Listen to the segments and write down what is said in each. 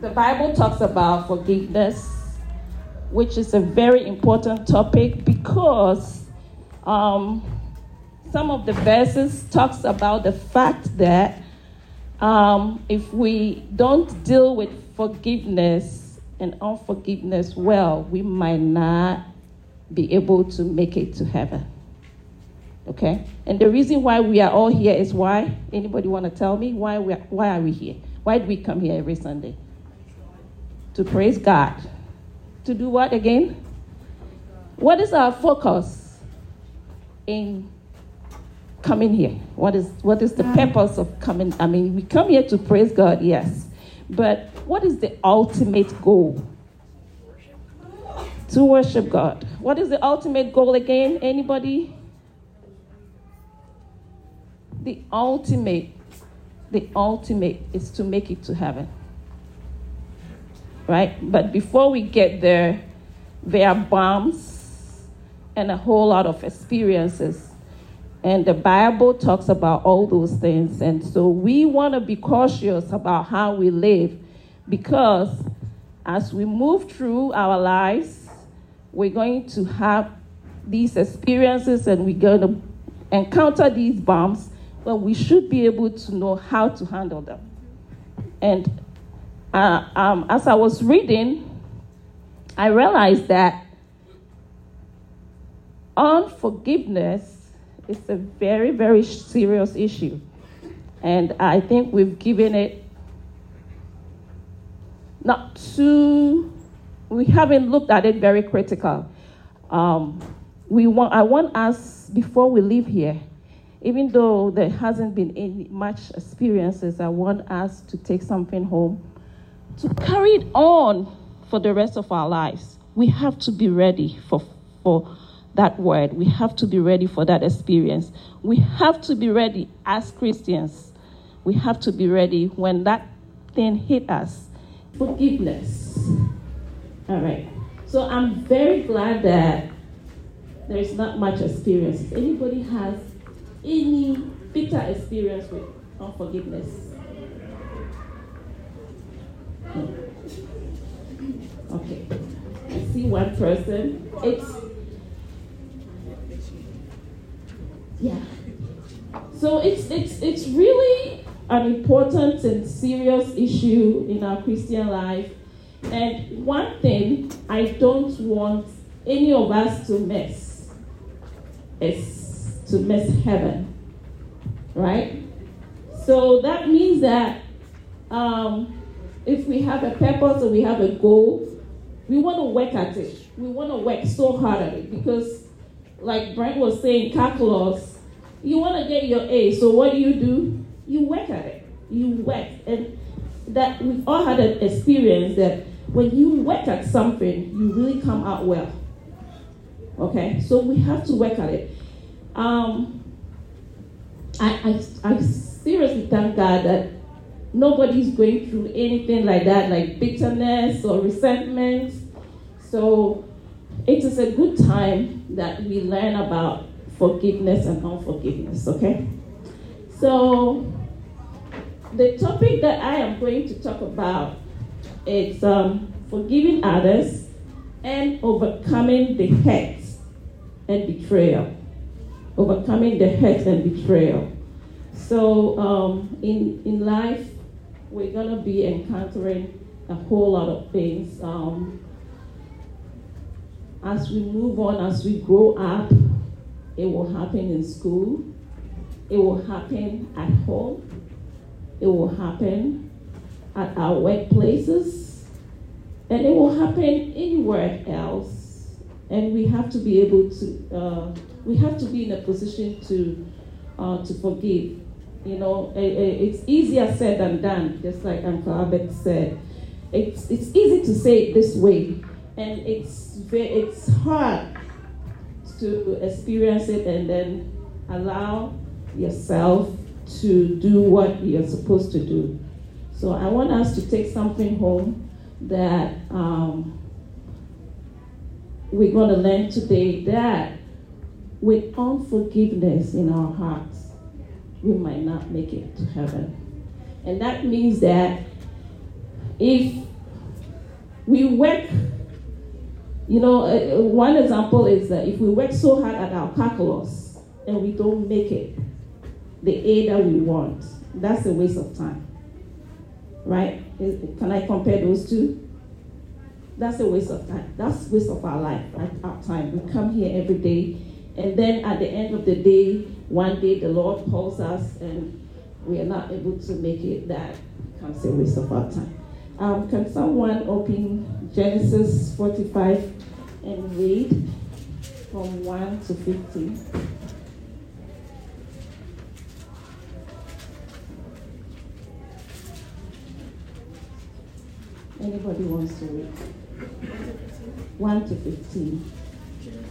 The Bible talks about forgiveness, which is a very important topic because um, some of the verses talks about the fact that um, if we don't deal with forgiveness and unforgiveness well, we might not be able to make it to heaven. Okay? And the reason why we are all here is why? Anybody want to tell me why we are, why are we here? Why do we come here every Sunday? To praise God. To do what again? What is our focus in coming here? What is what is the ah. purpose of coming? I mean, we come here to praise God, yes. But what is the ultimate goal? To worship God. What is the ultimate goal again? Anybody? The ultimate, the ultimate is to make it to heaven. Right? But before we get there, there are bombs and a whole lot of experiences. And the Bible talks about all those things. And so we want to be cautious about how we live because as we move through our lives, we're going to have these experiences and we're going to encounter these bumps but we should be able to know how to handle them. And uh, um, as I was reading, I realized that unforgiveness is a very, very serious issue. And I think we've given it not too, we haven't looked at it very critical. Um, we want, I want us, before we leave here, even though there hasn't been any much experiences, I want us to take something home to carry it on for the rest of our lives. We have to be ready for, for that word. We have to be ready for that experience. We have to be ready as Christians. We have to be ready when that thing hit us. Forgiveness. All right. So I'm very glad that there's not much experience. Anybody has any bitter experience with unforgiveness? Hmm. Okay. I see one person. It's yeah. So it's it's it's really an important and serious issue in our Christian life. And one thing I don't want any of us to miss is to miss heaven. Right? So that means that um, if we have a purpose or we have a goal, we want to work at it. We want to work so hard at it because, like Brent was saying, calculus, you want to get your A. So what do you do? You work at it. You work. And that we've all had an experience that when you work at something, you really come out well. Okay? So we have to work at it. Um, I, I, I seriously thank God that nobody's going through anything like that, like bitterness or resentment. So it is a good time that we learn about forgiveness and unforgiveness, okay? So the topic that I am going to talk about is um, forgiving others and overcoming the hurt and betrayal overcoming the hurt and betrayal. So um, in in life, we're gonna be encountering a whole lot of things. Um, as we move on, as we grow up, it will happen in school. It will happen at home. It will happen at our workplaces. And it will happen anywhere else. And we have to be able to uh, we have to be in a position to uh, to forgive. You know, it's easier said than done, just like Uncle Albert said. It's, it's easy to say it this way, and it's, it's hard to experience it and then allow yourself to do what you're supposed to do. So I want us to take something home that um, we're going to learn today that with unforgiveness in our hearts, we might not make it to heaven. And that means that if we work, you know, uh, one example is that if we work so hard at our calculus and we don't make it the A that we want, that's a waste of time. Right? Can I compare those two? That's a waste of time. That's waste of our life, our time. We come here every day, and then at the end of the day, one day the Lord calls us, and we are not able to make it. That becomes a waste of our time. Um, can someone open Genesis 45 and read from 1 to 15? Anybody wants to read? 1 to 15.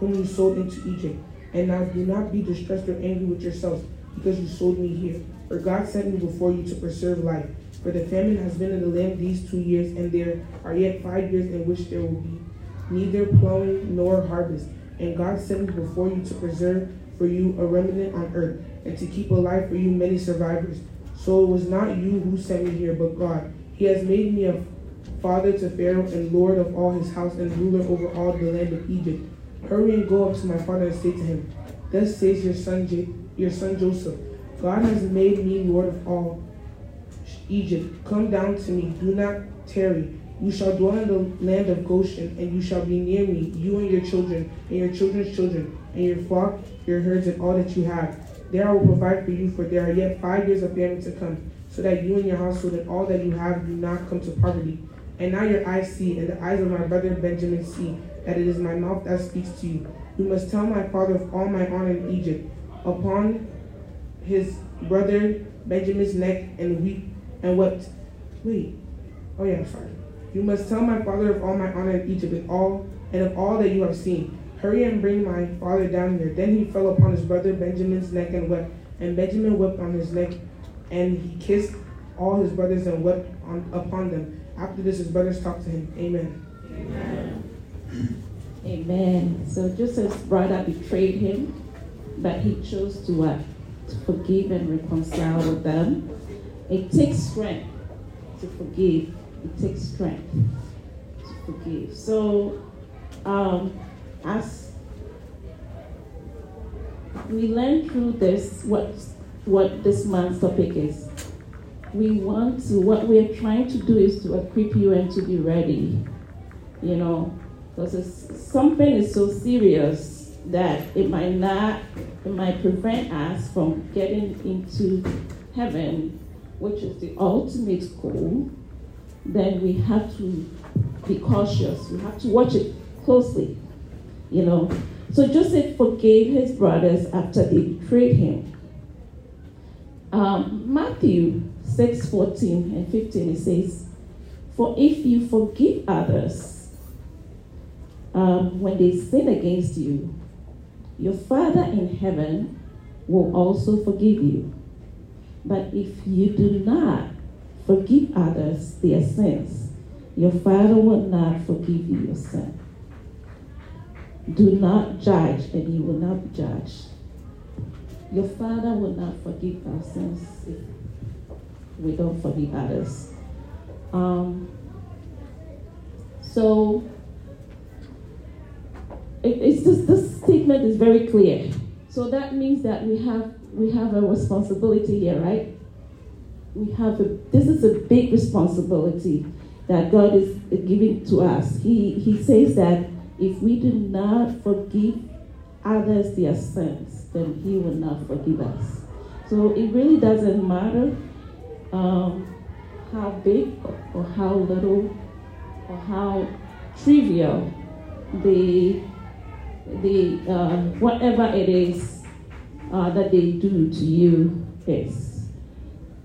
whom you sold into Egypt. And now do not be distressed or angry with yourselves, because you sold me here. For God sent me before you to preserve life. For the famine has been in the land these two years, and there are yet five years in which there will be neither plowing nor harvest. And God sent me before you to preserve for you a remnant on earth, and to keep alive for you many survivors. So it was not you who sent me here, but God. He has made me a father to Pharaoh and lord of all his house and ruler over all the land of Egypt. Hurry and go up to my father and say to him, Thus says your son, J- your son Joseph, God has made me lord of all Egypt. Come down to me, do not tarry. You shall dwell in the land of Goshen, and you shall be near me, you and your children, and your children's children, and your flock, your herds, and all that you have. There I will provide for you, for there are yet five years of famine to come so that you and your household and all that you have do not come to poverty. And now your eyes see, and the eyes of my brother Benjamin see, that it is my mouth that speaks to you. You must tell my father of all my honor in Egypt, upon his brother Benjamin's neck, and weep and wept. Wait, oh yeah, I'm sorry. You must tell my father of all my honor in Egypt, and all and of all that you have seen. Hurry and bring my father down here. Then he fell upon his brother Benjamin's neck and wept, and Benjamin wept on his neck and he kissed all his brothers and wept on, upon them. After this, his brothers talked to him. Amen. Amen. Amen. So Joseph's brother betrayed him, but he chose to, uh, to forgive and reconcile with them. It takes strength to forgive. It takes strength to forgive. So, um, as we learn through this, what what this month's topic is. We want to, what we're trying to do is to equip you and to be ready, you know, because something is so serious that it might not, it might prevent us from getting into heaven, which is the ultimate goal. Then we have to be cautious. We have to watch it closely, you know. So Joseph forgave his brothers after they betrayed him. Um, Matthew 6 14 and 15, it says, For if you forgive others um, when they sin against you, your Father in heaven will also forgive you. But if you do not forgive others their sins, your Father will not forgive you your sin. Do not judge, and you will not be judged. Your Father will not forgive our sins if we don't forgive others. Um, so it, it's just this statement is very clear. So that means that we have we have a responsibility here, right? We have a this is a big responsibility that God is giving to us. He he says that if we do not forgive others their sins, then He will not forgive us. So it really doesn't matter um, how big or how little or how trivial the the uh, whatever it is uh, that they do to you is.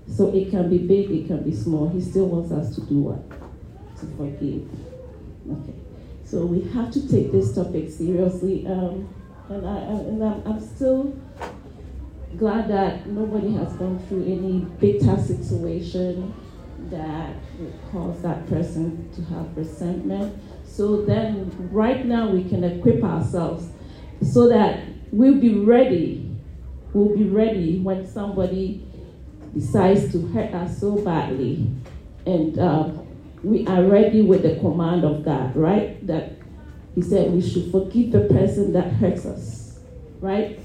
So it can be big, it can be small. He still wants us to do what? to forgive. Okay. So we have to take this topic seriously. Um, and I, and I'm, I'm still glad that nobody has gone through any bitter situation that would cause that person to have resentment. So then, right now, we can equip ourselves so that we'll be ready. We'll be ready when somebody decides to hurt us so badly. And uh, we are ready with the command of God, right? That He said we should forgive the person that hurts us, right?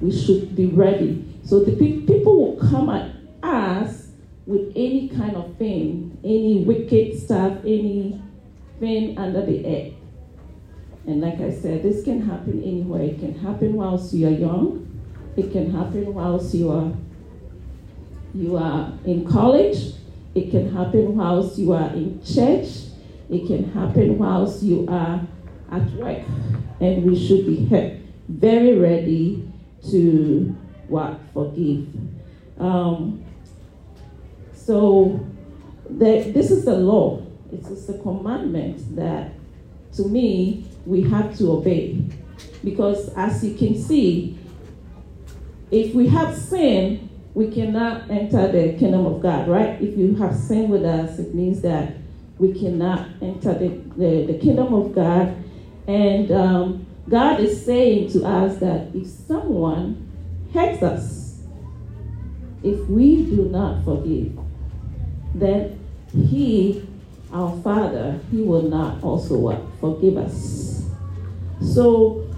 We should be ready. So the pe- people will come at us with any kind of thing, any wicked stuff, under the egg. And like I said, this can happen anywhere. It can happen whilst you are young. It can happen whilst you are you are in college. It can happen whilst you are in church. It can happen whilst you are at work. And we should be very ready to what forgive. Um, so the, this is the law. It is a commandment that, to me, we have to obey. Because as you can see, if we have sin, we cannot enter the kingdom of God, right? If you have sin with us, it means that we cannot enter the, the, the kingdom of God. And um, God is saying to us that if someone hurts us, if we do not forgive, then He, our Father, He will not also what? Forgive us. So,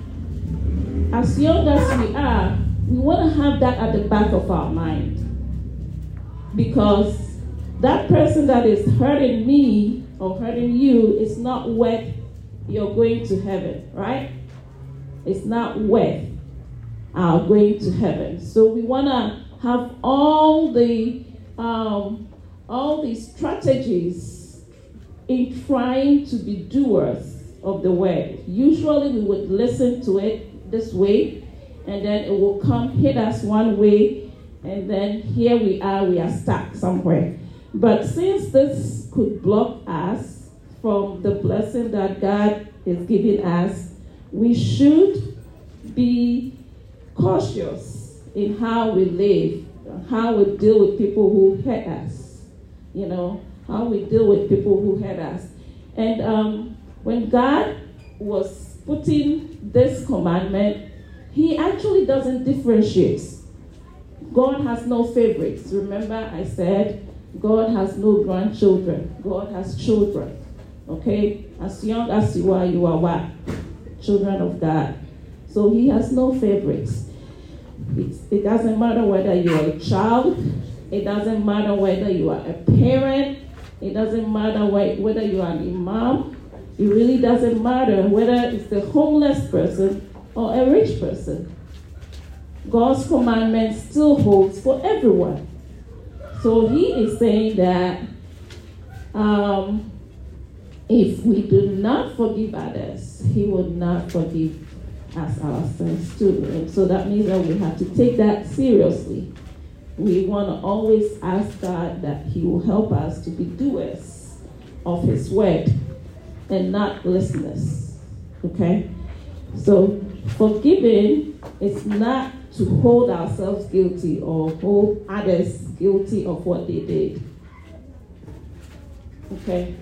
as young as we are, we want to have that at the back of our mind. Because that person that is hurting me or hurting you is not worth you're going to heaven, right? It's not worth our going to heaven. So we want to have all the um, all these strategies in trying to be doers of the word. Usually we would listen to it this way and then it will come hit us one way, and then here we are, we are stuck somewhere. But since this could block us from the blessing that God is giving us, we should be cautious in how we live, how we deal with people who hurt us, you know, how we deal with people who hurt us. And um, when God was putting this commandment he actually doesn't differentiate. God has no favorites. Remember, I said God has no grandchildren, God has children. Okay? As young as you are, you are what? Children of God. So He has no favorites. It, doesn't matter whether you're a child, it doesn't matter whether you are a parent, it doesn't matter whether you are an imam, it really doesn't matter whether it's the homeless person or a rich person. God's commandment still holds for everyone. So he is saying that um, if we do not forgive others, he will not forgive us our sins too. And so that means that we have to take that seriously. We want to always ask God that he will help us to be doers of his word and not listeners. Okay? So Forgiving is not to hold ourselves guilty or hold others guilty of what they did. Okay?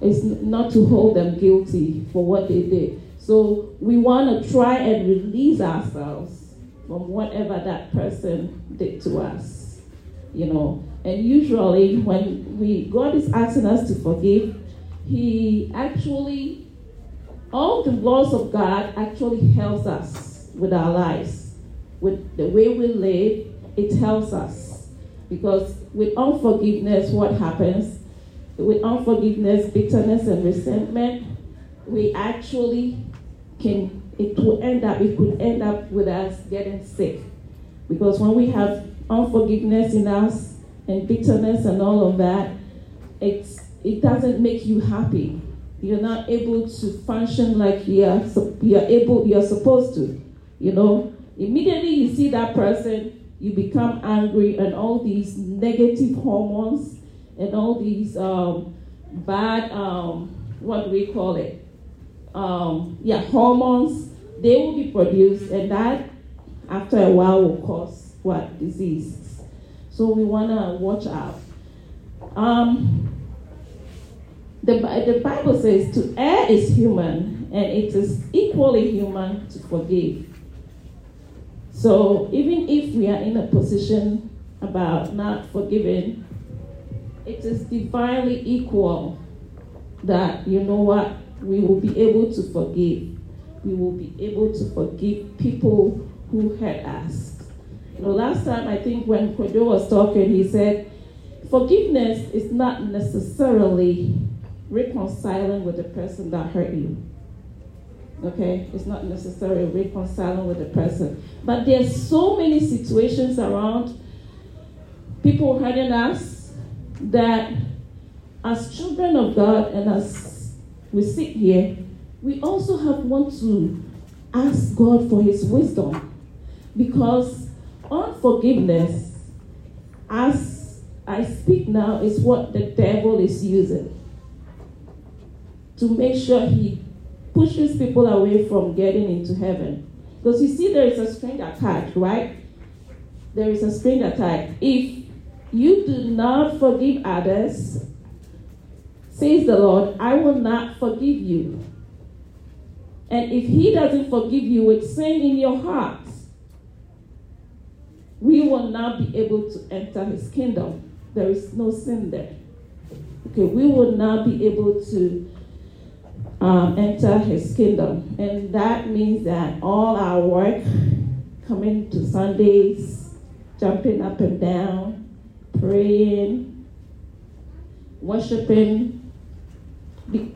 It's not to hold them guilty for what they did. So we want to try and release ourselves from whatever that person did to us. You know, and usually when we God is asking us to forgive, He actually all the laws of God actually helps us with our lives, with the way we live. It helps us because with unforgiveness, what happens? With unforgiveness, bitterness, and resentment, we actually can. It will end up. It could end up with us getting sick, because when we have unforgiveness in us and bitterness and all of that, it's it doesn't make you happy you're not able to function like you're, you're able you're supposed to you know immediately you see that person you become angry and all these negative hormones and all these um, bad, um, what do we call it? Um, yeah, hormones, they will be produced, and that after a while will cause what? Disease. So we want to watch out. Um, the, the Bible says to err is human, and it is equally human to forgive. So even if we are in a position about not forgiving, it is divinely equal that, you know what, we will be able to forgive. We will be able to forgive people who hurt us. You know, last time I think when Kojo was talking, he said, forgiveness is not necessarily reconciling with the person that hurt you. Okay? It's not necessarily reconciling with the person. But there's so many situations around people hurting us that as children of God and as we sit here, we also have want to ask God for his wisdom. Because unforgiveness, as I speak now, is what the devil is using to make sure he pushes people away from getting into heaven. Because you see, there is a string attached, right? There is a string attached. If you do not forgive others, says the Lord, I will not forgive you. And if He doesn't forgive you with sin in your heart, we will not be able to enter His kingdom. There is no sin there. Okay, we will not be able to um, enter his kingdom. And that means that all our work, coming to Sundays, jumping up and down, praying, worshiping, be,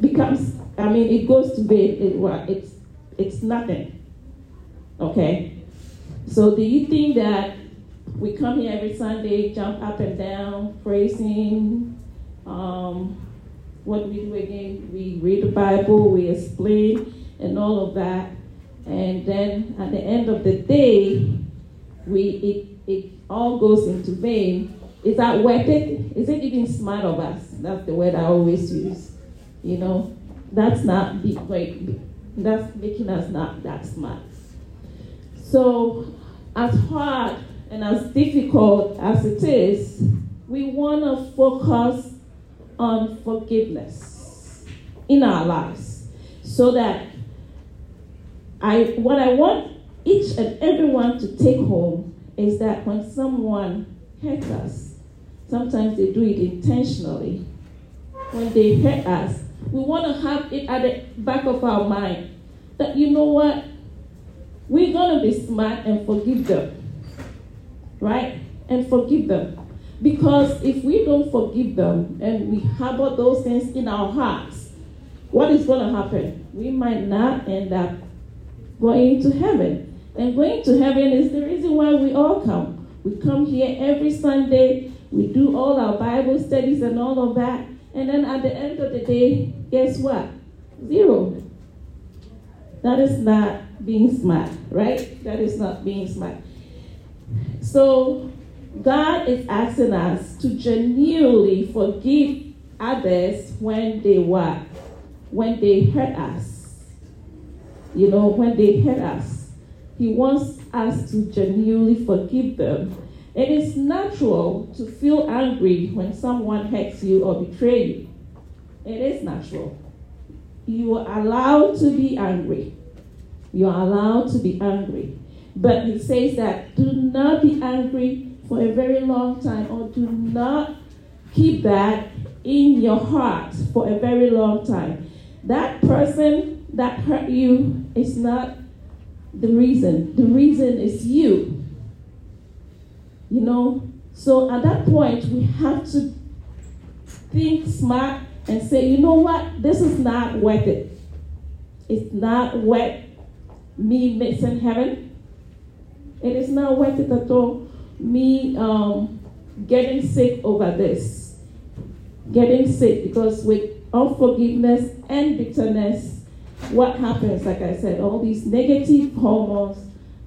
becomes, I mean, it goes to bed, it, it's, it's nothing. Okay? So do you think that we come here every Sunday, jump up and down, praising, um, what we do again, we read the Bible, we explain, and all of that. And then at the end of the day, we it, it all goes into vain. Is that worth it? Is it even smart of us? That's the word I always use. You know, that's not be, like, that's making us not that smart. So, as hard and as difficult as it is, we want to focus on forgiveness in our lives so that I what I want each and everyone to take home is that when someone hurts us, sometimes they do it intentionally. When they hurt us, we want to have it at the back of our mind that you know what? We're going to be smart and forgive them. Right? And forgive them. Because if we don't forgive them and we harbor those things in our hearts, what is going to happen? We might not end up going to heaven. And going to heaven is the reason why we all come. We come here every Sunday, we do all our Bible studies and all of that. And then at the end of the day, guess what? Zero. That is not being smart, right? That is not being smart. So God is asking us to genuinely forgive others when they what? When they hurt us. You know, when they hurt us. He wants us to genuinely forgive them. It is natural to feel angry when someone hurts you or betrays you. It is natural. You are allowed to be angry. You are allowed to be angry. But he says that do not be angry for a very long time, or do not keep that in your heart for a very long time. That person that hurt you is not the reason. The reason is you. You know? So at that point, we have to think smart and say, you know what? This is not worth it. It's not worth me missing heaven. It is not worth it at all me um, getting sick over this. Getting sick because with unforgiveness and bitterness, what happens, like I said, all these negative hormones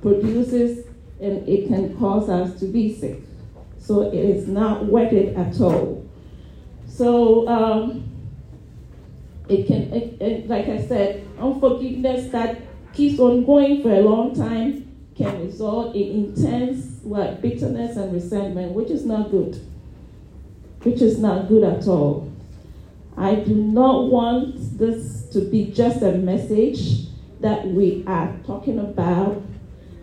produces and it can cause us to be sick. So it is not worth it at all. So, um, it can, it, it, like I said, unforgiveness that keeps on going for a long time can result in intense what bitterness and resentment, which is not good. Which is not good at all. I do not want this to be just a message that we are talking about.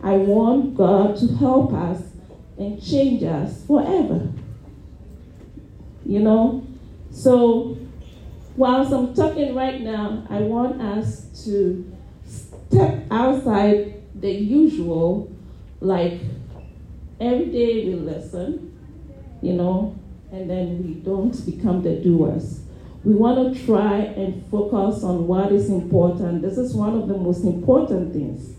I want God to help us and change us forever. You know? So, whilst I'm talking right now, I want us to step outside the usual, like every day we listen, you know, and then we don't become the doers. We want to try and focus on what is important. This is one of the most important things,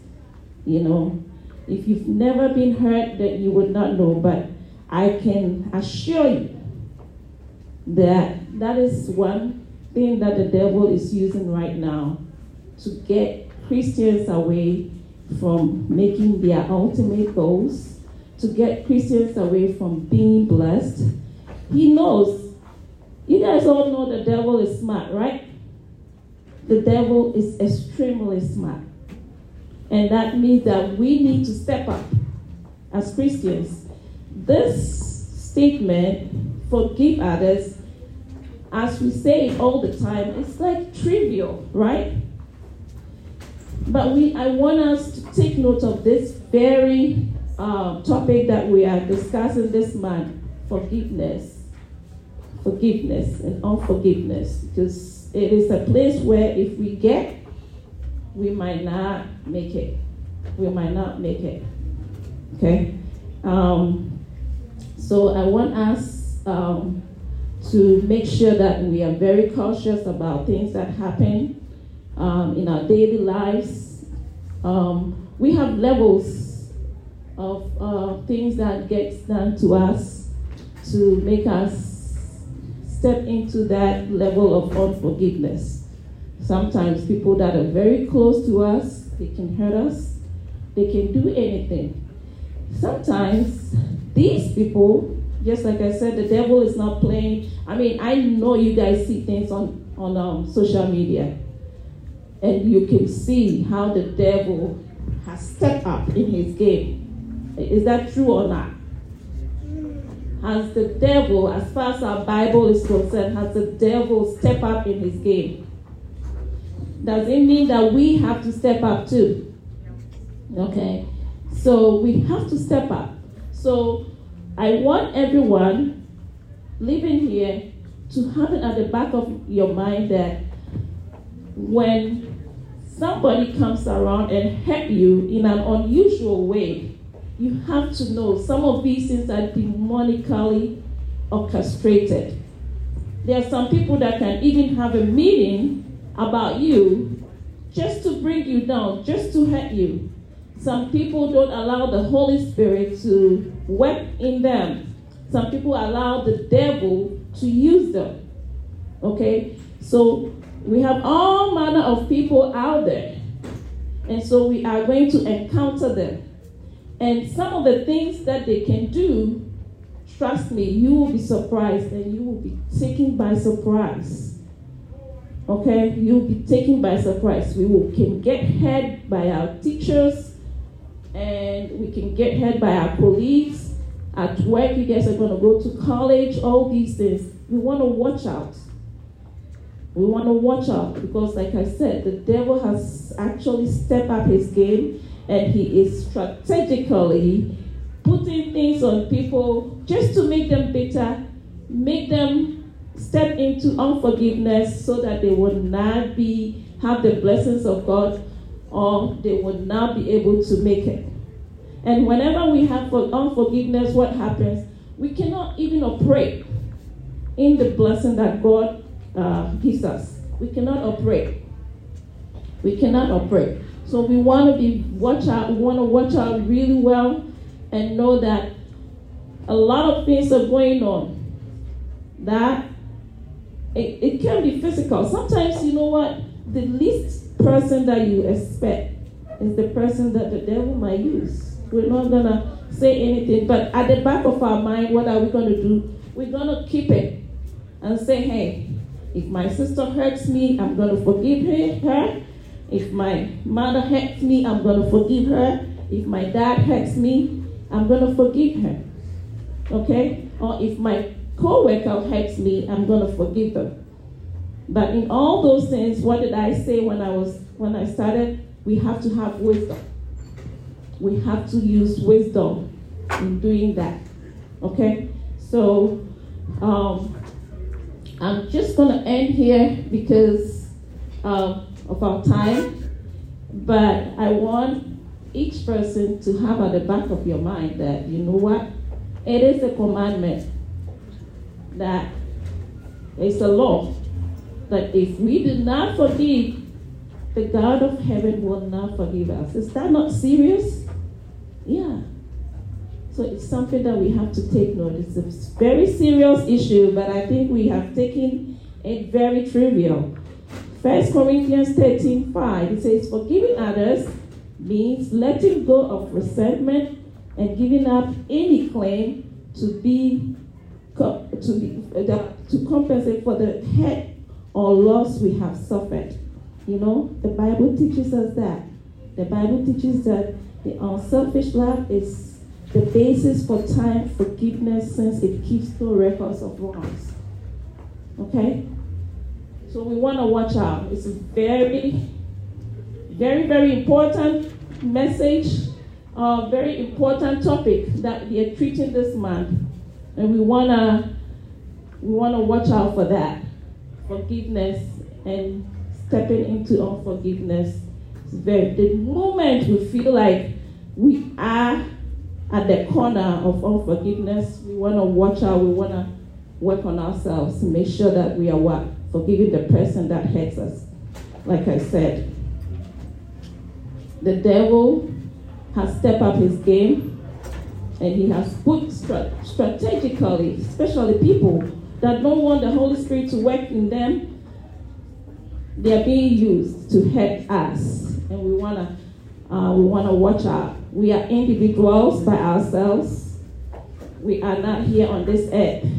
you know. If you've never been hurt, that you would not know, but I can assure you that that is one thing that the devil is using right now to get Christians away from making their ultimate goals, to get Christians away from being blessed. He knows. You guys all know the devil is smart, right? The devil is extremely smart. And that means that we need to step up as Christians. This statement, forgive others, as we say it all the time, it's like trivial, right? But we, I want us to take note of this very uh, topic that we are discussing this month forgiveness. Forgiveness and unforgiveness. Because it is a place where if we get, we might not make it. We might not make it. Okay? Um, so I want us um, to make sure that we are very cautious about things that happen um, in our daily lives. Um, we have levels of uh, things that gets done to us to make us step into that level of unforgiveness. Sometimes people that are very close to us, they can hurt us, they can do anything. Sometimes these people, just like I said, the devil is not playing. I mean, I know you guys see things on, on um, social media and you can see how the devil has stepped up in his game. Is that true or not? Has the devil, as far as our Bible is concerned, has the devil stepped up in his game? Does it mean that we have to step up too? Okay. So we have to step up. So I want everyone living here to have it at the back of your mind that when somebody comes around and help you in an unusual way, you have to know some of these things are demonically orchestrated. There are some people that can even have a meeting about you just to bring you down, just to hurt you. Some people don't allow the Holy Spirit to work in them. Some people allow the devil to use them. Okay? So we have all manner of people out there. And so we are going to encounter them. And some of the things that they can do, trust me, you will be surprised and you will be taken by surprise. Okay? You'll be taken by surprise. We will, can get hurt by our teachers and we can get hurt by our colleagues. At work, you guys are going to go to college, all these things. We want to watch out. We want to watch out because, like I said, the devil has actually stepped up his game and he is strategically putting things on people just to make them bitter, make them step into unforgiveness so that they would not be have the blessings of God or they would not be able to make it. And whenever we have unforgiveness, what happens? We cannot even operate in the blessing that God uh, gives us. We cannot operate. We cannot operate. So we want to be watch out. We want to watch out really well and know that a lot of things are going on. That it, it can be physical. Sometimes you know what the least person that you expect is the person that the devil might use. We're not gonna say anything, but at the back of our mind, what are we gonna do? We're gonna keep it and say, hey, if my sister hurts me, I'm going to forgive her. If my mother hurts me, I'm going to forgive her. If my dad hurts me, I'm going to forgive her. Okay? Or if my co-worker hurts me, I'm to forgive them. But in all those things, what did I say when I was when I started? We have to have wisdom. We have to use wisdom in doing that. Okay? So um, I'm just to end here because um, of our time. But I want each person to have at the back of your mind that, you know what? It is a commandment that it's a law that if we do not forgive, the God of heaven will not forgive us. Is that not serious? Yeah. So it's something that we have to take note. It's a very serious issue, but I think we have taken it very trivial. First Corinthians 13 5, it says, Forgiving others means letting go of resentment and giving up any claim to be to uh, to compensate for the hurt or loss we have suffered. You know, the Bible teaches us that. The Bible teaches that the unselfish love is the basis for time forgiveness since it keeps no records of wrongs. Okay? So we want to watch out. It's a very, very, very important message, a uh, very important topic that we are treating this month. And we wanna we wanna watch out for that. Forgiveness and stepping into unforgiveness. It's very the moment we feel like we are at the corner of unforgiveness, we wanna watch out, we wanna work on ourselves to make sure that we are what? Forgiving the person that hurts us. Like I said. The devil has stepped up his game and he has put strategically, especially people that don't want the Holy Spirit to work in them, they are being used to hurt us. And we wanna uh, we wanna watch out. We are individuals by ourselves. We are not here on this earth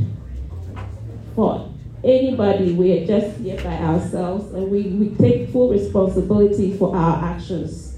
for anybody. We are just here by ourselves and we, we take full responsibility for our actions.